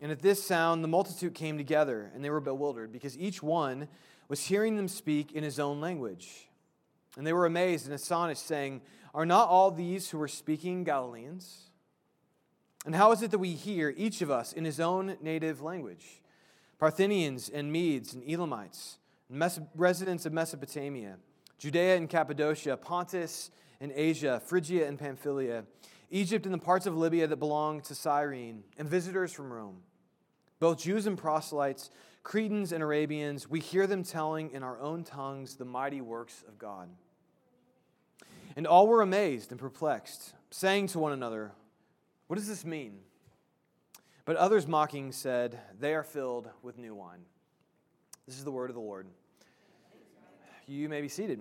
And at this sound, the multitude came together, and they were bewildered, because each one was hearing them speak in his own language. And they were amazed and astonished, saying, Are not all these who are speaking Galileans? And how is it that we hear, each of us, in his own native language? Parthians and Medes and Elamites, and residents of Mesopotamia, Judea and Cappadocia, Pontus and Asia, Phrygia and Pamphylia Egypt and the parts of Libya that belong to Cyrene, and visitors from Rome. Both Jews and proselytes, Cretans and Arabians, we hear them telling in our own tongues the mighty works of God. And all were amazed and perplexed, saying to one another, What does this mean? But others mocking said, They are filled with new wine. This is the word of the Lord. You may be seated.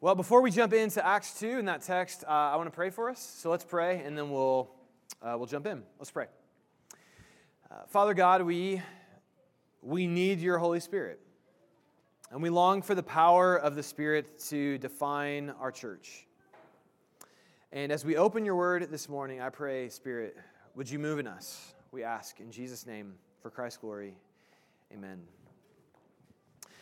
Well, before we jump into Acts 2 in that text, uh, I want to pray for us. So let's pray, and then we'll, uh, we'll jump in. Let's pray. Uh, Father God, we, we need your Holy Spirit. And we long for the power of the Spirit to define our church. And as we open your word this morning, I pray, Spirit, would you move in us? We ask in Jesus' name, for Christ's glory. Amen.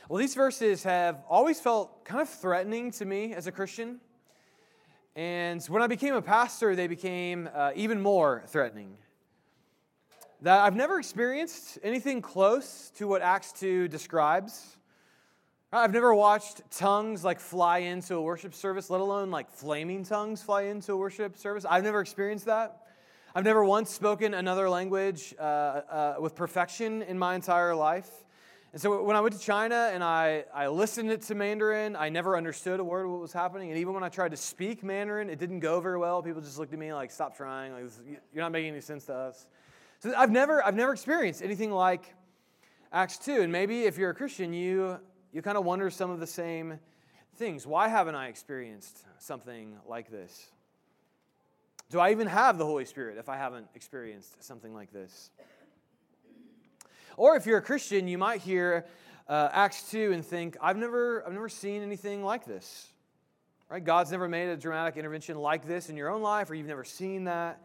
Well, these verses have always felt kind of threatening to me as a Christian. And when I became a pastor, they became uh, even more threatening. That I've never experienced anything close to what Acts 2 describes. I've never watched tongues like fly into a worship service, let alone like flaming tongues fly into a worship service. I've never experienced that. I've never once spoken another language uh, uh, with perfection in my entire life. And so when I went to China and I, I listened to Mandarin, I never understood a word of what was happening. And even when I tried to speak Mandarin, it didn't go very well. People just looked at me like, stop trying. Like, you're not making any sense to us. So I've never, I've never experienced anything like Acts 2. And maybe if you're a Christian, you, you kind of wonder some of the same things. Why haven't I experienced something like this? Do I even have the Holy Spirit if I haven't experienced something like this? Or if you're a Christian, you might hear uh, Acts 2 and think, I've never, I've never seen anything like this. Right? God's never made a dramatic intervention like this in your own life, or you've never seen that.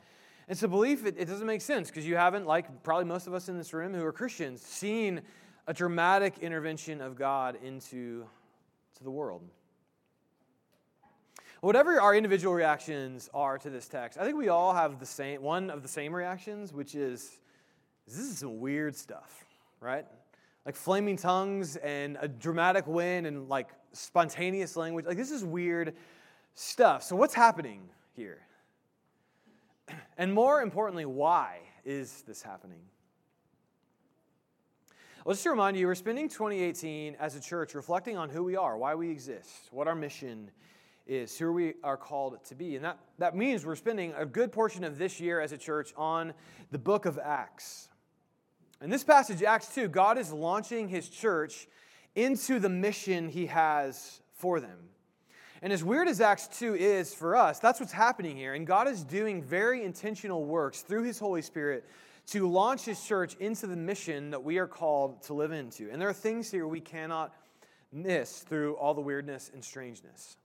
And so, belief, it, it doesn't make sense because you haven't, like probably most of us in this room who are Christians, seen a dramatic intervention of God into to the world. Whatever our individual reactions are to this text, I think we all have the same one of the same reactions, which is this is some weird stuff, right? Like flaming tongues and a dramatic wind and like spontaneous language. Like this is weird stuff. So, what's happening here? And more importantly, why is this happening? Well, just to remind you, we're spending 2018 as a church reflecting on who we are, why we exist, what our mission is, who we are called to be. And that, that means we're spending a good portion of this year as a church on the book of Acts. In this passage, Acts 2, God is launching his church into the mission he has for them. And as weird as Acts 2 is for us, that's what's happening here. And God is doing very intentional works through his Holy Spirit to launch his church into the mission that we are called to live into. And there are things here we cannot miss through all the weirdness and strangeness.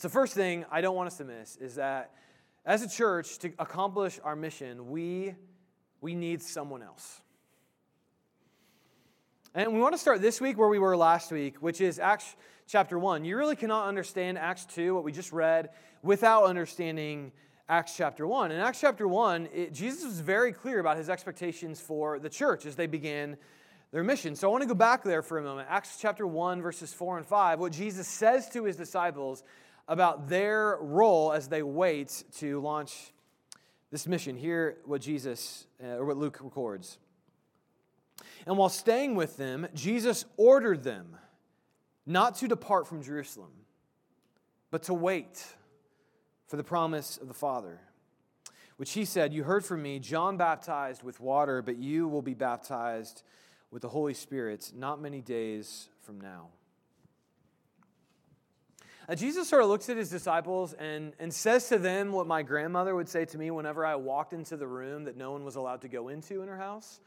The first thing I don't want us to miss is that as a church, to accomplish our mission, we we need someone else. And we want to start this week where we were last week, which is Acts chapter 1. You really cannot understand Acts 2, what we just read, without understanding Acts chapter 1. In Acts chapter 1, it, Jesus was very clear about his expectations for the church as they began their mission. So I want to go back there for a moment. Acts chapter 1, verses 4 and 5, what Jesus says to his disciples about their role as they wait to launch this mission. Hear what Jesus, uh, or what Luke records. And while staying with them, Jesus ordered them not to depart from Jerusalem, but to wait for the promise of the Father, which he said, You heard from me, John baptized with water, but you will be baptized with the Holy Spirit not many days from now. Uh, Jesus sort of looks at his disciples and, and says to them what my grandmother would say to me whenever I walked into the room that no one was allowed to go into in her house.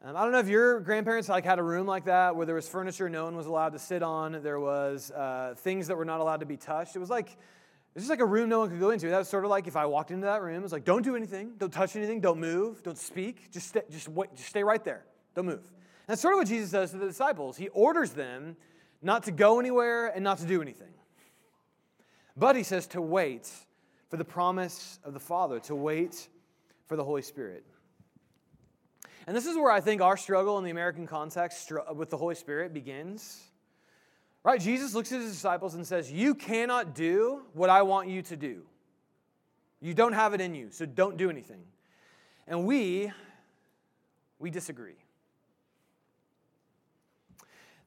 Um, I don't know if your grandparents like had a room like that where there was furniture no one was allowed to sit on. There was uh, things that were not allowed to be touched. It was like it was just like a room no one could go into. That was sort of like if I walked into that room, it was like, don't do anything, don't touch anything, don't move, don't speak, just stay, just wait, just stay right there, don't move. And that's sort of what Jesus does to the disciples. He orders them not to go anywhere and not to do anything. But he says to wait for the promise of the Father, to wait for the Holy Spirit. And this is where I think our struggle in the American context with the Holy Spirit begins. Right? Jesus looks at his disciples and says, You cannot do what I want you to do. You don't have it in you, so don't do anything. And we, we disagree.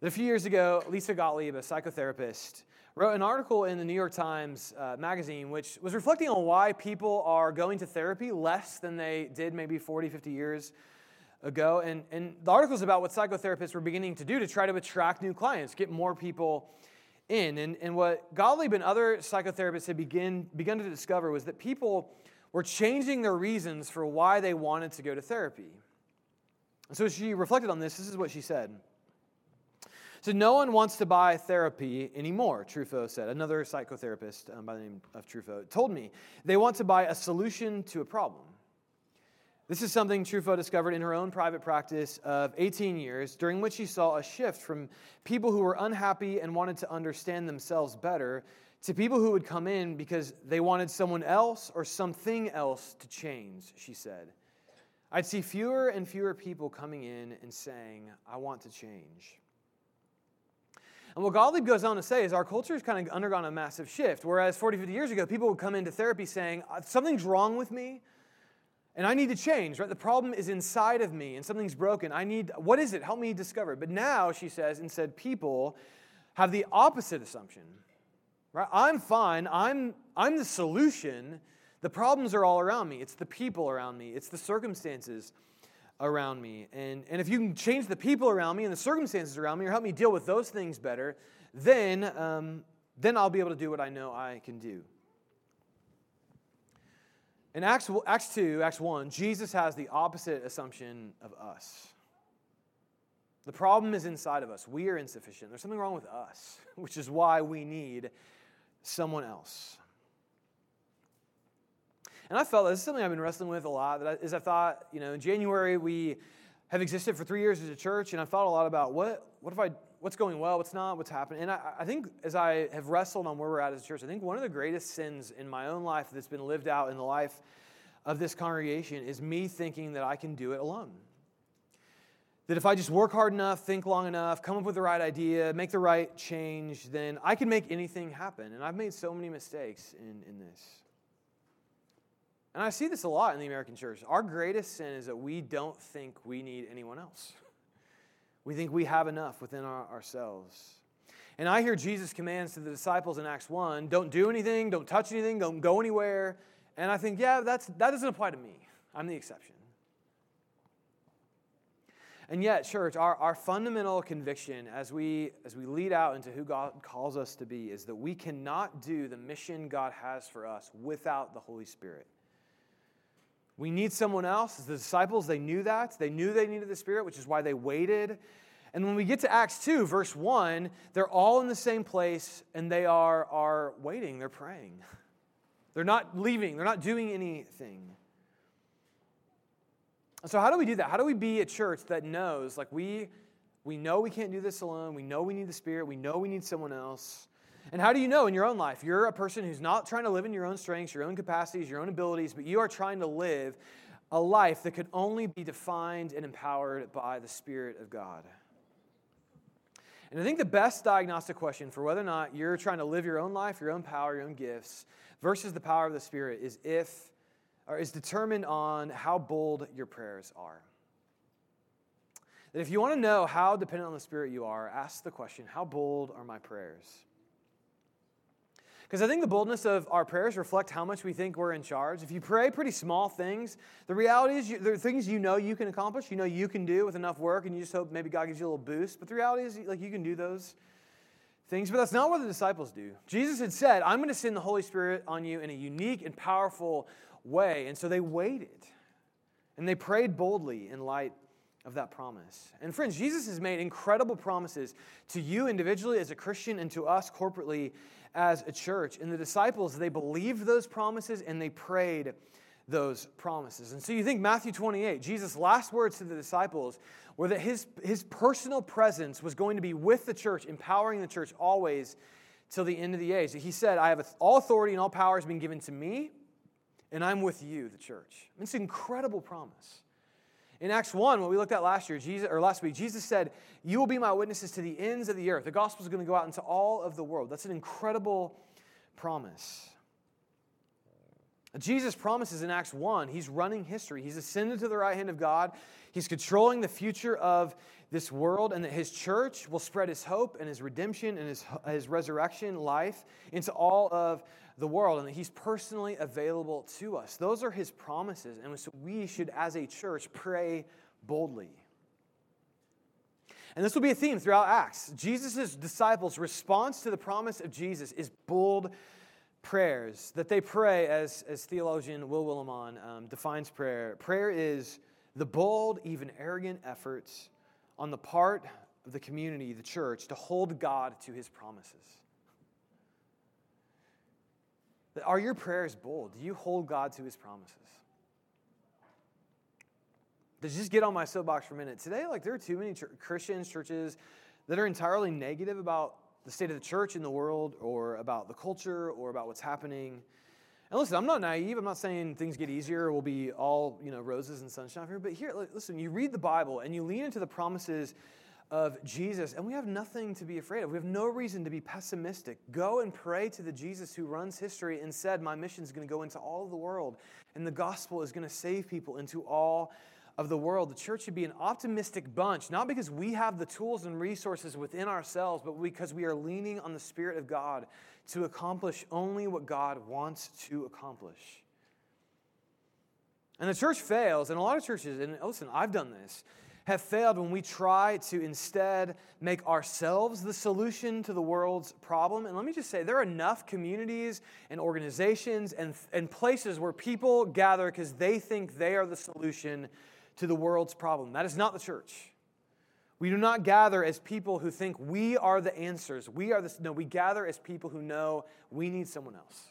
A few years ago, Lisa Gottlieb, a psychotherapist, wrote an article in the New York Times uh, magazine which was reflecting on why people are going to therapy less than they did maybe 40, 50 years ago. And, and the article is about what psychotherapists were beginning to do to try to attract new clients, get more people in. And, and what Gottlieb and other psychotherapists had begin, begun to discover was that people were changing their reasons for why they wanted to go to therapy. And so she reflected on this. This is what she said. So no one wants to buy therapy anymore, Truffaut said. Another psychotherapist um, by the name of Truffaut told me they want to buy a solution to a problem. This is something Truffaut discovered in her own private practice of 18 years, during which she saw a shift from people who were unhappy and wanted to understand themselves better to people who would come in because they wanted someone else or something else to change, she said. I'd see fewer and fewer people coming in and saying, I want to change. And what Gottlieb goes on to say is our culture has kind of undergone a massive shift. Whereas 40, 50 years ago, people would come into therapy saying, uh, Something's wrong with me. And I need to change, right? The problem is inside of me and something's broken. I need, what is it? Help me discover. But now, she says, instead, people have the opposite assumption, right? I'm fine. I'm, I'm the solution. The problems are all around me. It's the people around me, it's the circumstances around me. And, and if you can change the people around me and the circumstances around me or help me deal with those things better, then, um, then I'll be able to do what I know I can do. In Acts, Acts 2, Acts 1, Jesus has the opposite assumption of us. The problem is inside of us. We are insufficient. There's something wrong with us, which is why we need someone else. And I felt this is something I've been wrestling with a lot. That I, is I thought, you know, in January we have existed for three years as a church, and I thought a lot about what what if I what's going well, what's not, what's happening. And I, I, think as I have wrestled on where we're at as a church, I think one of the greatest sins in my own life that's been lived out in the life of this congregation is me thinking that I can do it alone. That if I just work hard enough, think long enough, come up with the right idea, make the right change, then I can make anything happen. And I've made so many mistakes in, in this. And I see this a lot in the American church. Our greatest sin is that we don't think we need anyone else. We think we have enough within our, ourselves. And I hear Jesus' commands to the disciples in Acts 1 don't do anything, don't touch anything, don't go anywhere. And I think, yeah, that's, that doesn't apply to me. I'm the exception. And yet, church, our, our fundamental conviction as we, as we lead out into who God calls us to be is that we cannot do the mission God has for us without the Holy Spirit. We need someone else. The disciples, they knew that. They knew they needed the Spirit, which is why they waited. And when we get to Acts 2, verse 1, they're all in the same place and they are, are waiting. They're praying. They're not leaving, they're not doing anything. So, how do we do that? How do we be a church that knows, like, we, we know we can't do this alone, we know we need the Spirit, we know we need someone else, and how do you know in your own life? You're a person who's not trying to live in your own strengths, your own capacities, your own abilities, but you are trying to live a life that could only be defined and empowered by the Spirit of God. And I think the best diagnostic question for whether or not you're trying to live your own life, your own power, your own gifts, versus the power of the Spirit is if or is determined on how bold your prayers are. That if you want to know how dependent on the Spirit you are, ask the question, how bold are my prayers? Because I think the boldness of our prayers reflect how much we think we're in charge. If you pray pretty small things, the reality is you, there are things you know you can accomplish, you know you can do with enough work, and you just hope maybe God gives you a little boost. But the reality is, like, you can do those things. But that's not what the disciples do. Jesus had said, I'm going to send the Holy Spirit on you in a unique and powerful way. And so they waited. And they prayed boldly in light of that promise. And friends, Jesus has made incredible promises to you individually as a Christian and to us corporately as a church. And the disciples, they believed those promises and they prayed those promises. And so you think Matthew 28, Jesus' last words to the disciples were that his, his personal presence was going to be with the church, empowering the church always till the end of the age. He said, I have all authority and all power has been given to me, and I'm with you, the church. It's an incredible promise. In Acts 1, what we looked at last year, Jesus, or last week, Jesus said, You will be my witnesses to the ends of the earth. The gospel is going to go out into all of the world. That's an incredible promise. Jesus promises in Acts 1, he's running history. He's ascended to the right hand of God. He's controlling the future of this world, and that his church will spread his hope and his redemption and his, his resurrection life into all of the world and that He's personally available to us. Those are His promises, and so we should, as a church, pray boldly. And this will be a theme throughout Acts. Jesus' disciples' response to the promise of Jesus is bold prayers that they pray, as, as theologian Will Willimon um, defines prayer. Prayer is the bold, even arrogant efforts on the part of the community, the church, to hold God to his promises. Are your prayers bold? Do you hold God to his promises? To just get on my soapbox for a minute. Today, like there are too many ch- Christians, churches that are entirely negative about the state of the church in the world or about the culture or about what's happening. And listen, I'm not naive. I'm not saying things get easier. We'll be all, you know, roses and sunshine here. But here, listen, you read the Bible and you lean into the promises of Jesus, and we have nothing to be afraid of. We have no reason to be pessimistic. Go and pray to the Jesus who runs history and said, My mission is going to go into all the world, and the gospel is going to save people into all of the world. The church should be an optimistic bunch, not because we have the tools and resources within ourselves, but because we are leaning on the Spirit of God to accomplish only what God wants to accomplish. And the church fails, and a lot of churches, and listen, I've done this have failed when we try to instead make ourselves the solution to the world's problem. And let me just say, there are enough communities and organizations and, and places where people gather because they think they are the solution to the world's problem. That is not the church. We do not gather as people who think we are the answers. We are the, no, we gather as people who know we need someone else.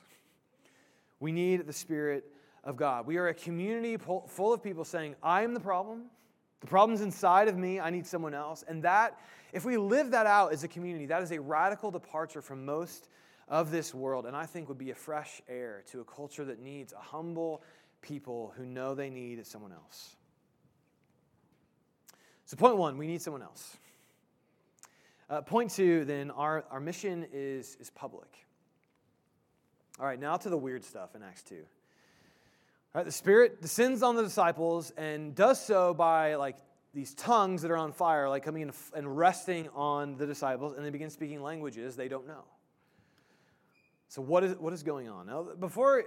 We need the Spirit of God. We are a community full of people saying, I am the problem. The problem's inside of me. I need someone else. And that, if we live that out as a community, that is a radical departure from most of this world. And I think would be a fresh air to a culture that needs a humble people who know they need someone else. So, point one, we need someone else. Uh, point two, then, our, our mission is, is public. All right, now to the weird stuff in Acts 2. Right, the Spirit descends on the disciples and does so by like these tongues that are on fire, like coming in and resting on the disciples, and they begin speaking languages they don't know. So what is what is going on? Now, before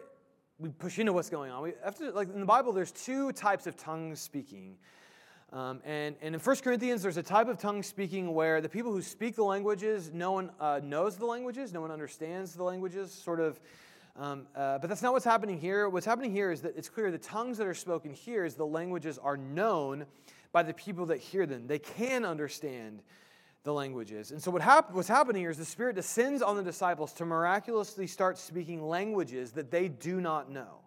we push into what's going on, we have to like in the Bible, there's two types of tongue speaking. Um, and, and in 1 Corinthians, there's a type of tongue speaking where the people who speak the languages, no one uh, knows the languages, no one understands the languages, sort of um, uh, but that's not what's happening here. What's happening here is that it's clear the tongues that are spoken here is the languages are known by the people that hear them. They can understand the languages. And so what hap- what's happening here is the Spirit descends on the disciples to miraculously start speaking languages that they do not know.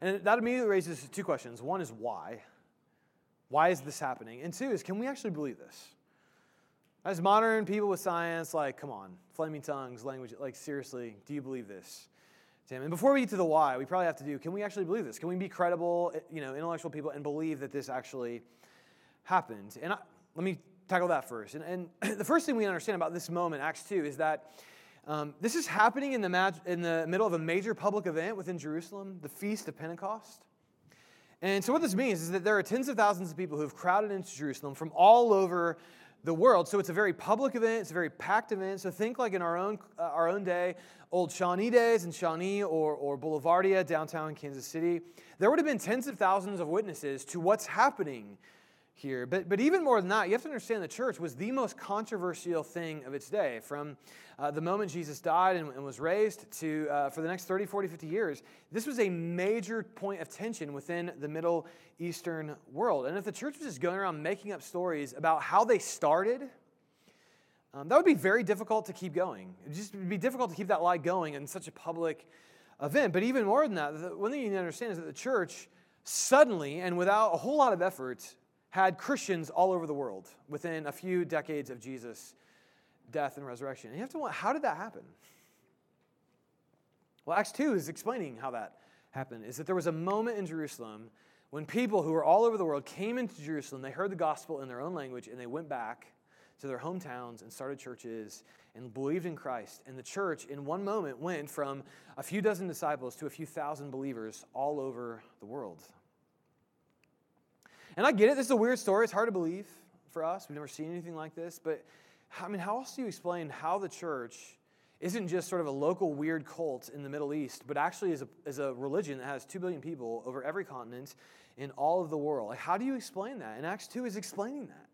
And that immediately raises two questions. One is why? Why is this happening? And two is can we actually believe this? As modern people with science, like, come on, flaming tongues, language, like, seriously, do you believe this? Tim? And before we get to the why, we probably have to do, can we actually believe this? Can we be credible, you know, intellectual people and believe that this actually happened? And I, let me tackle that first. And, and the first thing we understand about this moment, Acts 2, is that um, this is happening in the, in the middle of a major public event within Jerusalem, the Feast of Pentecost. And so, what this means is that there are tens of thousands of people who have crowded into Jerusalem from all over the world. So it's a very public event, it's a very packed event. So think like in our own, uh, our own day, old Shawnee days in Shawnee or, or Boulevardia, downtown Kansas City. There would have been tens of thousands of witnesses to what's happening here. But, but even more than that, you have to understand the church was the most controversial thing of its day. From uh, the moment Jesus died and, and was raised to uh, for the next 30, 40, 50 years, this was a major point of tension within the Middle Eastern world. And if the church was just going around making up stories about how they started, um, that would be very difficult to keep going. It would just be difficult to keep that lie going in such a public event. But even more than that, the, one thing you need to understand is that the church suddenly and without a whole lot of effort had Christians all over the world within a few decades of Jesus' death and resurrection. And you have to wonder, how did that happen? Well, Acts 2 is explaining how that happened. Is that there was a moment in Jerusalem when people who were all over the world came into Jerusalem, they heard the gospel in their own language, and they went back to their hometowns and started churches and believed in Christ. And the church, in one moment, went from a few dozen disciples to a few thousand believers all over the world. And I get it, this is a weird story. It's hard to believe for us. We've never seen anything like this. But I mean, how else do you explain how the church isn't just sort of a local weird cult in the Middle East, but actually is a, is a religion that has 2 billion people over every continent in all of the world? Like, how do you explain that? And Acts 2 is explaining that.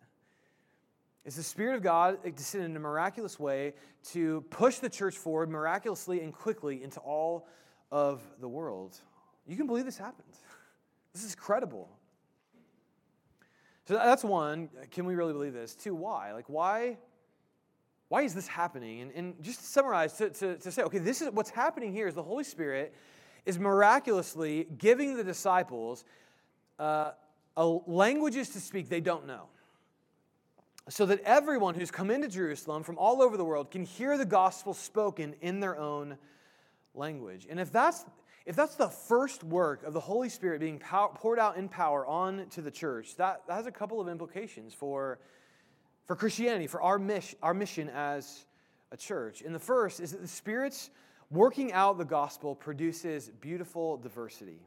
It's the Spirit of God descended in a miraculous way to push the church forward miraculously and quickly into all of the world. You can believe this happened. This is credible. So that's one. Can we really believe this? Two, why? Like, why? Why is this happening? And, and just to summarize, to, to, to say, okay, this is what's happening here is the Holy Spirit is miraculously giving the disciples uh, languages to speak they don't know. So that everyone who's come into Jerusalem from all over the world can hear the gospel spoken in their own language. And if that's if that's the first work of the Holy Spirit being poured out in power on to the church, that, that has a couple of implications for, for Christianity, for our, mission, our mission as a church. And the first is that the Spirit's working out the gospel produces beautiful diversity.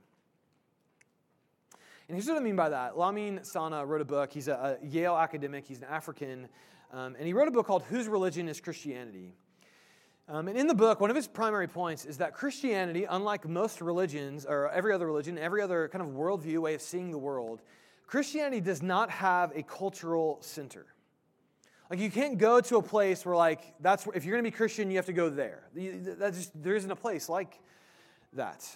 And here's what I mean by that. Lamin Sanneh wrote a book. He's a, a Yale academic, he's an African, um, and he wrote a book called Whose Religion is Christianity? Um, and in the book, one of his primary points is that Christianity, unlike most religions or every other religion, every other kind of worldview way of seeing the world, Christianity does not have a cultural center. Like you can't go to a place where like that's if you're going to be Christian, you have to go there. That just there isn't a place like that.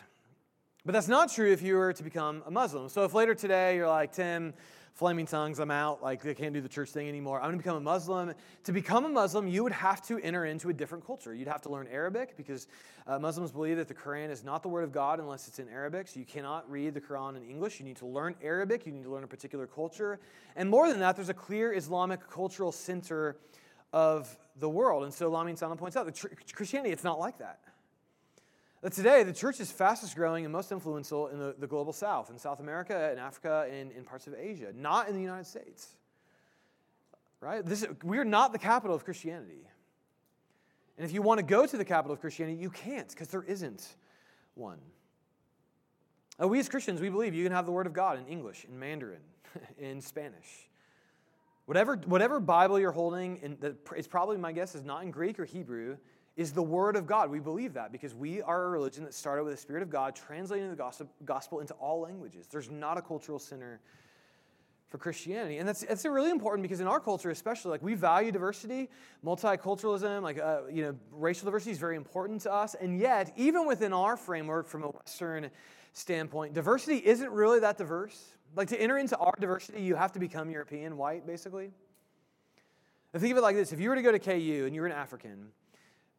But that's not true if you were to become a Muslim. So if later today you're like Tim, flaming tongues, I'm out, like they can't do the church thing anymore. I'm to become a Muslim. To become a Muslim, you would have to enter into a different culture. You'd have to learn Arabic because uh, Muslims believe that the Quran is not the word of God unless it's in Arabic. So you cannot read the Quran in English. You need to learn Arabic. You need to learn a particular culture. And more than that, there's a clear Islamic cultural center of the world. And so Lamin Sanneh points out that Christianity, it's not like that. That today, the church is fastest growing and most influential in the, the global south, in South America, in Africa, and in parts of Asia, not in the United States. Right? This, we are not the capital of Christianity. And if you want to go to the capital of Christianity, you can't because there isn't one. Uh, we as Christians, we believe you can have the Word of God in English, in Mandarin, in Spanish. Whatever, whatever Bible you're holding, in the, it's probably, my guess, is not in Greek or Hebrew is the Word of God. We believe that because we are a religion that started with the Spirit of God translating the gospel into all languages. There's not a cultural center for Christianity. And that's, that's really important because in our culture, especially, like we value diversity, multiculturalism, like, uh, you know, racial diversity is very important to us. And yet, even within our framework from a Western standpoint, diversity isn't really that diverse. Like to enter into our diversity, you have to become European white, basically. And think of it like this if you were to go to KU and you were an African,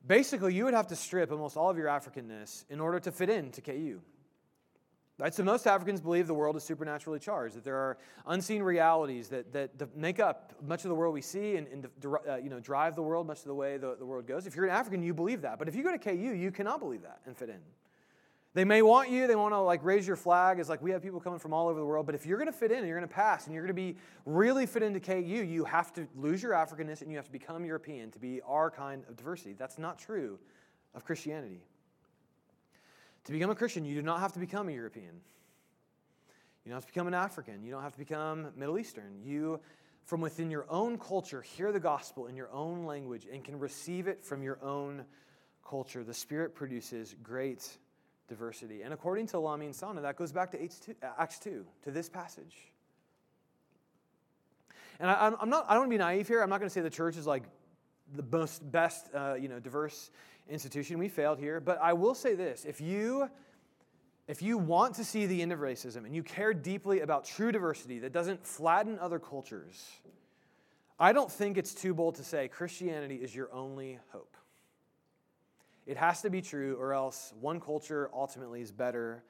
Basically, you would have to strip almost all of your Africanness in order to fit into KU. Right? So most Africans believe the world is supernaturally charged, that there are unseen realities that, that make up much of the world we see and, and uh, you know, drive the world much of the way the, the world goes. If you're an African, you believe that. But if you go to KU, you cannot believe that and fit in. They may want you, they want to like raise your flag as like we have people coming from all over the world, but if you're going to fit in and you're going to pass and you're going to be really fit into KU, you have to lose your Africanness and you have to become European to be our kind of diversity. That's not true of Christianity. To become a Christian, you do not have to become a European. You don't have to become an African. You don't have to become Middle Eastern. You from within your own culture hear the gospel in your own language and can receive it from your own culture, the Spirit produces great diversity. And according to Lamy Sanneh, that goes back to Acts 2, to this passage. And I, am not, I don't want to be naive here. I'm not going to say the church is like the most best, uh, you know, diverse institution. We failed here. But I will say this if you if you want to see the end of racism and you care deeply about true diversity that doesn't flatten other cultures, I don't think it's too bold to say Christianity is your only hope. It has to be true, or else one culture ultimately is better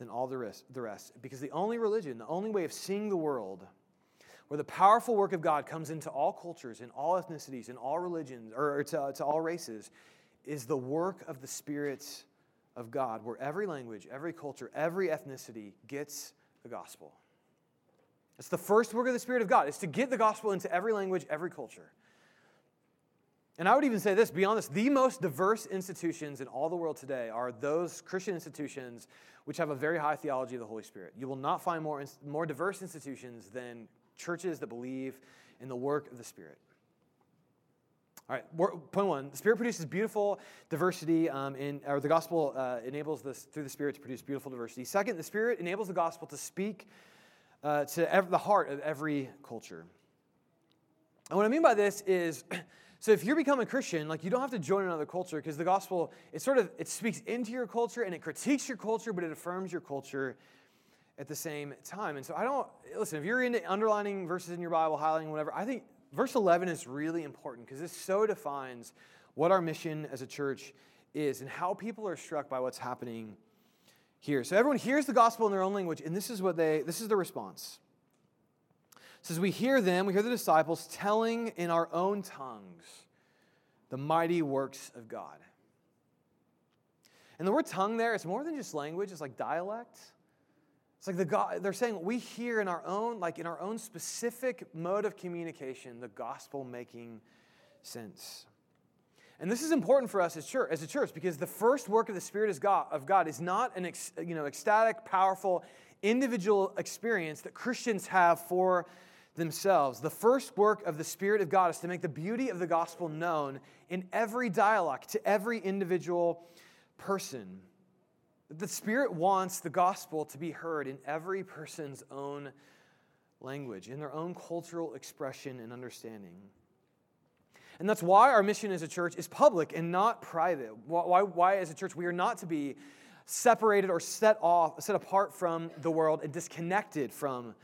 than all the rest, the rest. Because the only religion, the only way of seeing the world, where the powerful work of God comes into all cultures, in all ethnicities, in all religions, or to, to all races, is the work of the Spirit of God where every language, every culture, every ethnicity gets the gospel. It's the first work of the Spirit of God, is to get the gospel into every language, every culture. And I would even say this beyond this, the most diverse institutions in all the world today are those Christian institutions which have a very high theology of the Holy Spirit. You will not find more, more diverse institutions than churches that believe in the work of the Spirit. All right, point one the Spirit produces beautiful diversity, um, in, or the gospel uh, enables this through the Spirit to produce beautiful diversity. Second, the Spirit enables the gospel to speak uh, to ev- the heart of every culture. And what I mean by this is, so if you're becoming a Christian, like you don't have to join another culture because the gospel, it sort of it speaks into your culture and it critiques your culture, but it affirms your culture at the same time. And so I don't listen. If you're into underlining verses in your Bible, highlighting whatever, I think verse 11 is really important because this so defines what our mission as a church is and how people are struck by what's happening here. So everyone hears the gospel in their own language, and this is what they this is the response. Says we hear them, we hear the disciples telling in our own tongues the mighty works of God. And the word tongue there, it's more than just language, it's like dialect. It's like the God, they're saying we hear in our own, like in our own specific mode of communication, the gospel making sense. And this is important for us as, church, as a church because the first work of the Spirit of God, of God is not an you know, ecstatic, powerful, individual experience that Christians have for themselves. The first work of the Spirit of God is to make the beauty of the gospel known in every dialogue, to every individual person. The Spirit wants the gospel to be heard in every person's own language, in their own cultural expression and understanding. And that's why our mission as a church is public and not private. Why, why as a church, we are not to be separated or set off, set apart from the world and disconnected from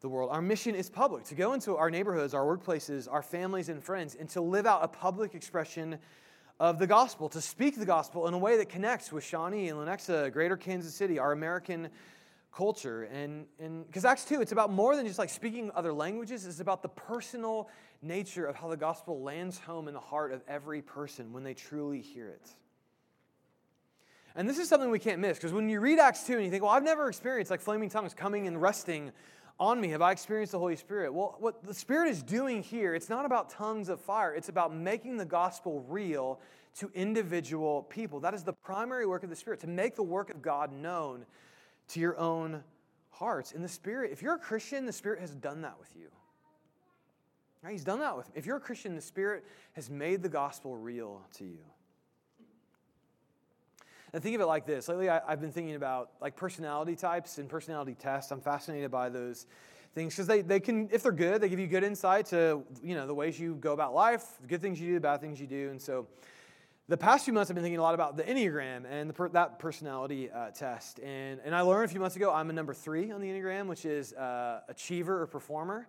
the world. Our mission is public to go into our neighborhoods, our workplaces, our families, and friends, and to live out a public expression of the gospel, to speak the gospel in a way that connects with Shawnee and Lenexa, Greater Kansas City, our American culture. And because Acts 2, it's about more than just like speaking other languages, it's about the personal nature of how the gospel lands home in the heart of every person when they truly hear it. And this is something we can't miss because when you read Acts 2 and you think, well, I've never experienced like flaming tongues coming and resting on me? Have I experienced the Holy Spirit? Well, what the Spirit is doing here, it's not about tongues of fire, it's about making the gospel real to individual people. That is the primary work of the Spirit, to make the work of God known to your own hearts. In the Spirit, if you're a Christian, the Spirit has done that with you. Right? He's done that with me. If you're a Christian, the Spirit has made the gospel real to you. And think of it like this. Lately, I, have been thinking about like personality types and personality tests. I'm fascinated by those things because they, they can, if they're good, they give you good insight to, you know, the ways you go about life, the good things you do, the bad things you do. And so the past few months, I've been thinking a lot about the Enneagram and the, that personality uh, test. And, and I learned a few months ago I'm a number three on the Enneagram, which is uh, achiever or performer.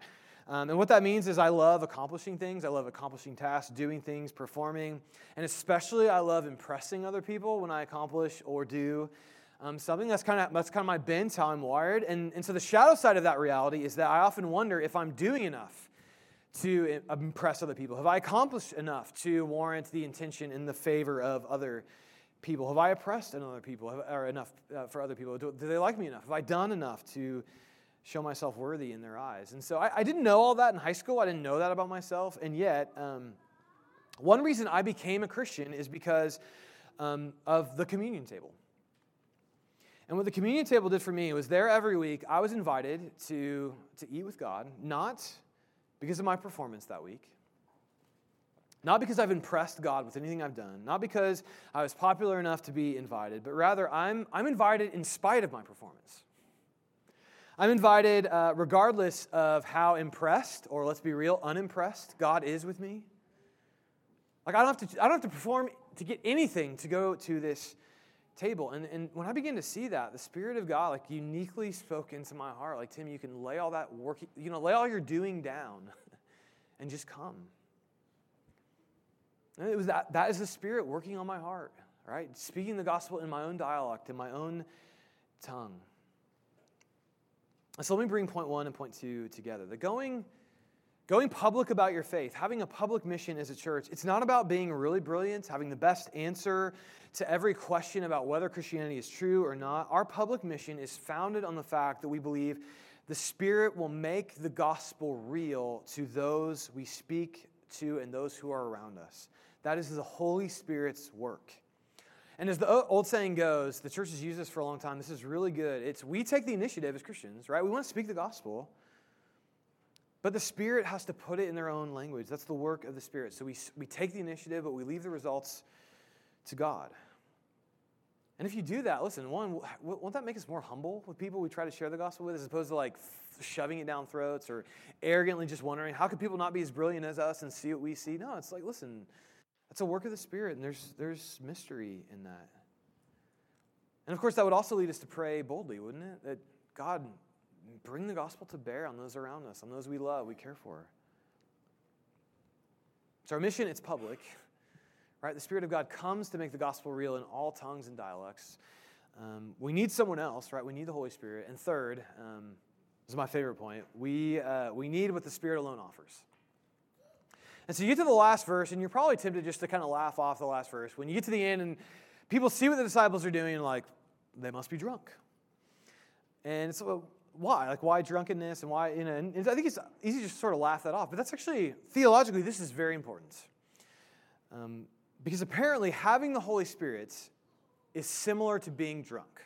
Um, and what that means is I love accomplishing things. I love accomplishing tasks, doing things, performing. And especially, I love impressing other people when I accomplish or do um, something. That's kind of that's kind of my bent, how I'm wired. And, and so the shadow side of that reality is that I often wonder if I'm doing enough to impress other people. Have I accomplished enough to warrant the intention and the favor of other people? Have I oppressed other people or enough uh, for other people? Do, do they like me enough? Have I done enough to show myself worthy in their eyes. And so I, I, didn't know all that in high school. I didn't know that about myself. And yet, um, one reason I became a Christian is because um, of the communion table. And what the communion table did for me was there every week, I was invited to, to eat with God, not because of my performance that week. Not because I've impressed God with anything I've done, not because I was popular enough to be invited, but rather I'm, I'm invited in spite of my performance. I'm invited uh, regardless of how impressed, or let's be real, unimpressed God is with me. Like, I don't have to, I don't have to perform to get anything to go to this table. And, and when I began to see that, the Spirit of God, like, uniquely spoke into my heart. Like, Tim, you can lay all that work, you know, lay all your doing down and just come. And it was that, that is the Spirit working on my heart, right? Speaking the gospel in my own dialect, in my own tongue. So let me bring point one and point two together. The going, going public about your faith, having a public mission as a church, it's not about being really brilliant, having the best answer to every question about whether Christianity is true or not. Our public mission is founded on the fact that we believe the Spirit will make the gospel real to those we speak to and those who are around us. That is the Holy Spirit's work. And as the old saying goes, the church has used this for a long time. This is really good. It's we take the initiative as Christians, right? We want to speak the gospel. But the Spirit has to put it in their own language. That's the work of the Spirit. So we, we take the initiative, but we leave the results to God. And if you do that, listen, one, won't that make us more humble with people we try to share the gospel with as opposed to like shoving it down throats or arrogantly just wondering, how could people not be as brilliant as us and see what we see? No, it's like, listen, that's a work of the Spirit, and there's, there's mystery in that. And of course, that would also lead us to pray boldly, wouldn't it? That God, bring the gospel to bear on those around us, on those we love, we care for. So, our mission, it's public, right? The Spirit of God comes to make the gospel real in all tongues and dialects. Um, we need someone else, right? We need the Holy Spirit. And third, um, this is my favorite point, we, uh, we need what the Spirit alone offers. And so you get to the last verse, and you're probably tempted just to kind of laugh off the last verse. When you get to the end, and people see what the disciples are doing, and like, they must be drunk. And so, why? Like, why drunkenness? And why, you know, and I think it's easy to sort of laugh that off. But that's actually, theologically, this is very important. Um, because apparently, having the Holy Spirit is similar to being drunk.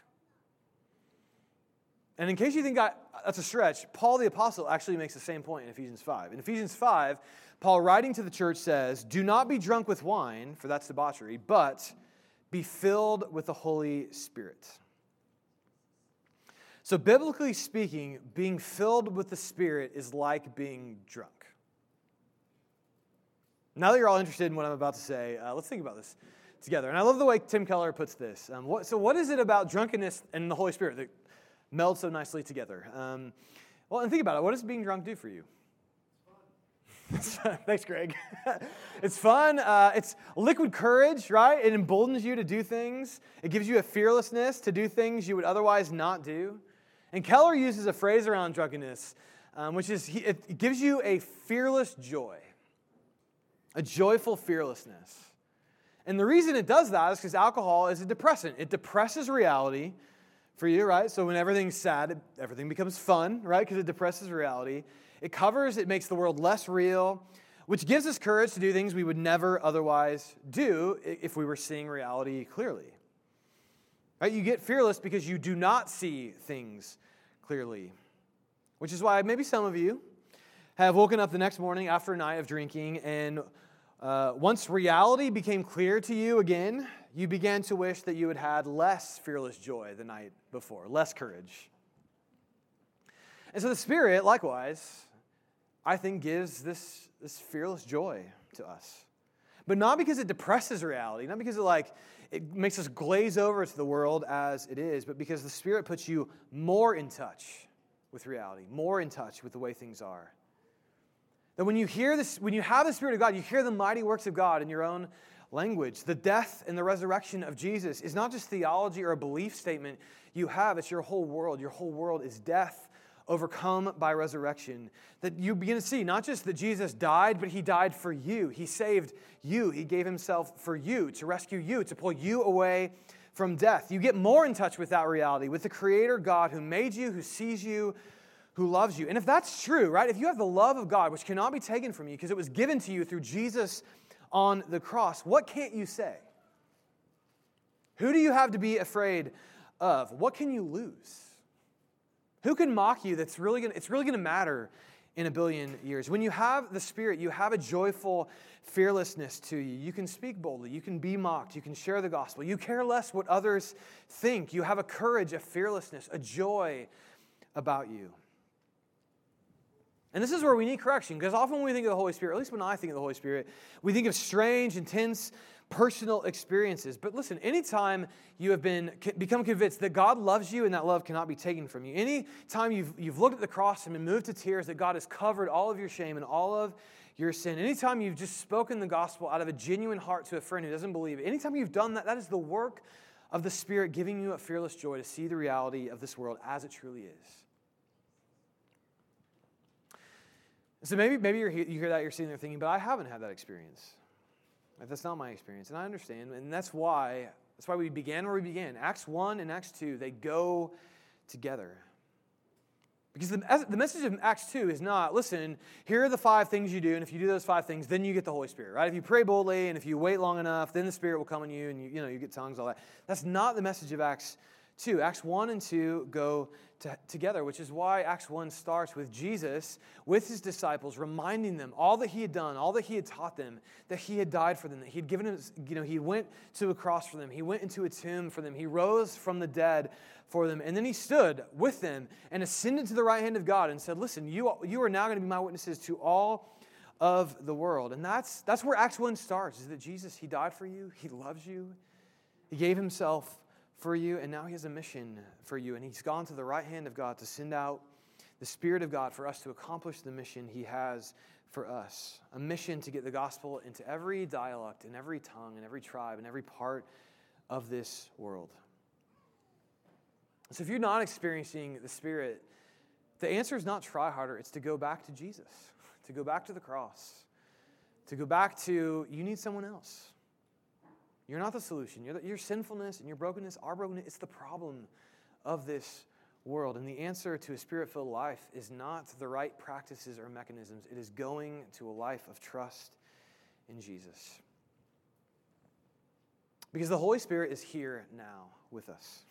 And in case you think I, that's a stretch, Paul the Apostle actually makes the same point in Ephesians 5. In Ephesians 5, Paul, writing to the church, says, Do not be drunk with wine, for that's debauchery, but be filled with the Holy Spirit. So, biblically speaking, being filled with the Spirit is like being drunk. Now that you're all interested in what I'm about to say, uh, let's think about this together. And I love the way Tim Keller puts this. Um, what, so, what is it about drunkenness and the Holy Spirit that melds so nicely together? Um, well, and think about it. What does being drunk do for you? Thanks, Greg. it's fun. Uh, it's liquid courage, right? It emboldens you to do things. It gives you a fearlessness to do things you would otherwise not do. And Keller uses a phrase around drunkenness, um, which is it gives you a fearless joy, a joyful fearlessness. And the reason it does that is because alcohol is a depressant. It depresses reality for you, right? So when everything's sad, everything becomes fun, right? Because it depresses reality. It covers, it makes the world less real, which gives us courage to do things we would never otherwise do if we were seeing reality clearly. Right? You get fearless because you do not see things clearly, which is why maybe some of you have woken up the next morning after a night of drinking, and uh, once reality became clear to you again, you began to wish that you had had less fearless joy the night before, less courage. And so the Spirit, likewise, I think gives this, this fearless joy to us. But not because it depresses reality, not because it like it makes us glaze over to the world as it is, but because the Spirit puts you more in touch with reality, more in touch with the way things are. That when you hear this, when you have the Spirit of God, you hear the mighty works of God in your own language. The death and the resurrection of Jesus is not just theology or a belief statement you have, it's your whole world. Your whole world is death overcome by resurrection. That you begin to see not just that Jesus died, but he died for you. He saved you. He gave himself for you, to rescue you, to pull you away from death. You get more in touch with that reality, with the Creator God who made you, who sees you, who loves you. And if that's true, right, if you have the love of God, which cannot be taken from you because it was given to you through Jesus on the cross, what can't you say? Who do you have to be afraid of? What can you lose? Who can mock you that's really gonna, it's really going to matter in a billion years. When you have the Spirit, you have a joyful fearlessness to you. You can speak boldly, you can be mocked, you can share the gospel. You care less what others think. You have a courage, a fearlessness, a joy about you. And this is where we need correction because often when we think of the Holy Spirit, at least when I think of the Holy Spirit, we think of strange, intense, personal experiences. But listen, anytime you have been become convinced that God loves you and that love cannot be taken from you, anytime you've, you've looked at the cross and been moved to tears that God has covered all of your shame and all of your sin, anytime you've just spoken the gospel out of a genuine heart to a friend who doesn't believe, it, anytime you've done that, that is the work of the Spirit giving you a fearless joy to see the reality of this world as it truly is. So maybe, maybe you hear that, you're sitting there thinking, but I haven't had that experience. That's not my experience. And I understand. And that's why, that's why we began where we began. Acts 1 and Acts 2, they go together. Because the, the message of Acts 2 is not, listen, here are the five things you do, and if you do those five things, then you get the Holy Spirit, right? If you pray boldly and if you wait long enough, then the Spirit will come on you and you, you know, you get tongues, all that. That's not the message of Acts 2. Acts 1 and 2 go to, together, which is why Acts 1 starts with Jesus with his disciples, reminding them all that he had done, all that he had taught them, that he had died for them, that he had given them, you know, he went to a cross for them, he went into a tomb for them, he rose from the dead for them, and then he stood with them and ascended to the right hand of God and said, Listen, you, you are now going to be my witnesses to all of the world. And that's, that's where Acts 1 starts, is that Jesus, he died for you, he loves you, he gave himself for you, and now He has a mission for you. And He's gone to the right hand of God to send out the Spirit of God for us to accomplish the mission He has for us a mission to get the gospel into every dialect, in every tongue, in every tribe, in every part of this world. So if you're not experiencing the Spirit, the answer is not try harder, it's to go back to Jesus, to go back to the cross, to go back to you need someone else. You're not the solution. Your, your sinfulness and your brokenness, our brokenness, it's the problem of this world. And the answer to a spirit filled life is not the right practices or mechanisms, it is going to a life of trust in Jesus. Because the Holy Spirit is here now with us.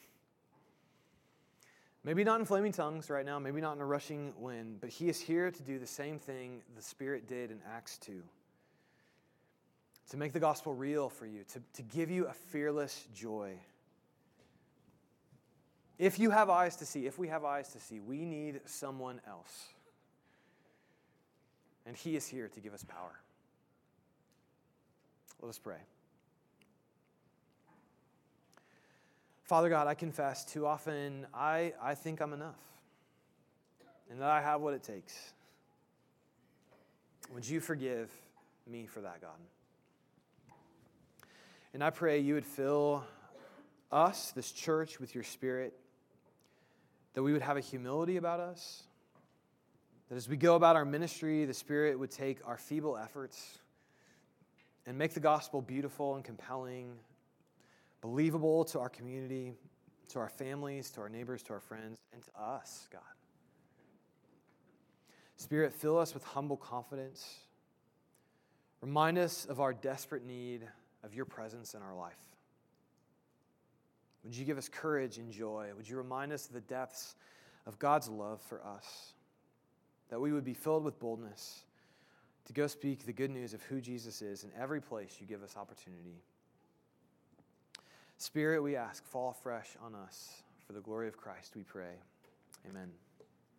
Maybe not in flaming tongues right now, maybe not in a rushing wind, but He is here to do the same thing the Spirit did in Acts 2 to make the gospel real for you, to, to give you a fearless joy. If you have eyes to see, if we have eyes to see, we need someone else. And He is here to give us power. Let us pray. Father God, I confess too often I, I think I'm enough and that I have what it takes. Would you forgive me for that, God? And I pray you would fill us, this church, with your spirit, that we would have a humility about us, that as we go about our ministry, the Spirit would take our feeble efforts and make the gospel beautiful and compelling, believable to our community, to our families, to our neighbors, to our friends, and to us, God. Spirit, fill us with humble confidence. Remind us of our desperate need of your presence in our life. Would you give us courage and joy? Would you remind us of the depths of God's love for us? That we would be filled with boldness to go speak the good news of who Jesus is in every place you give us opportunity. Spirit, we ask, fall fresh on us. For the glory of Christ, we pray. Amen.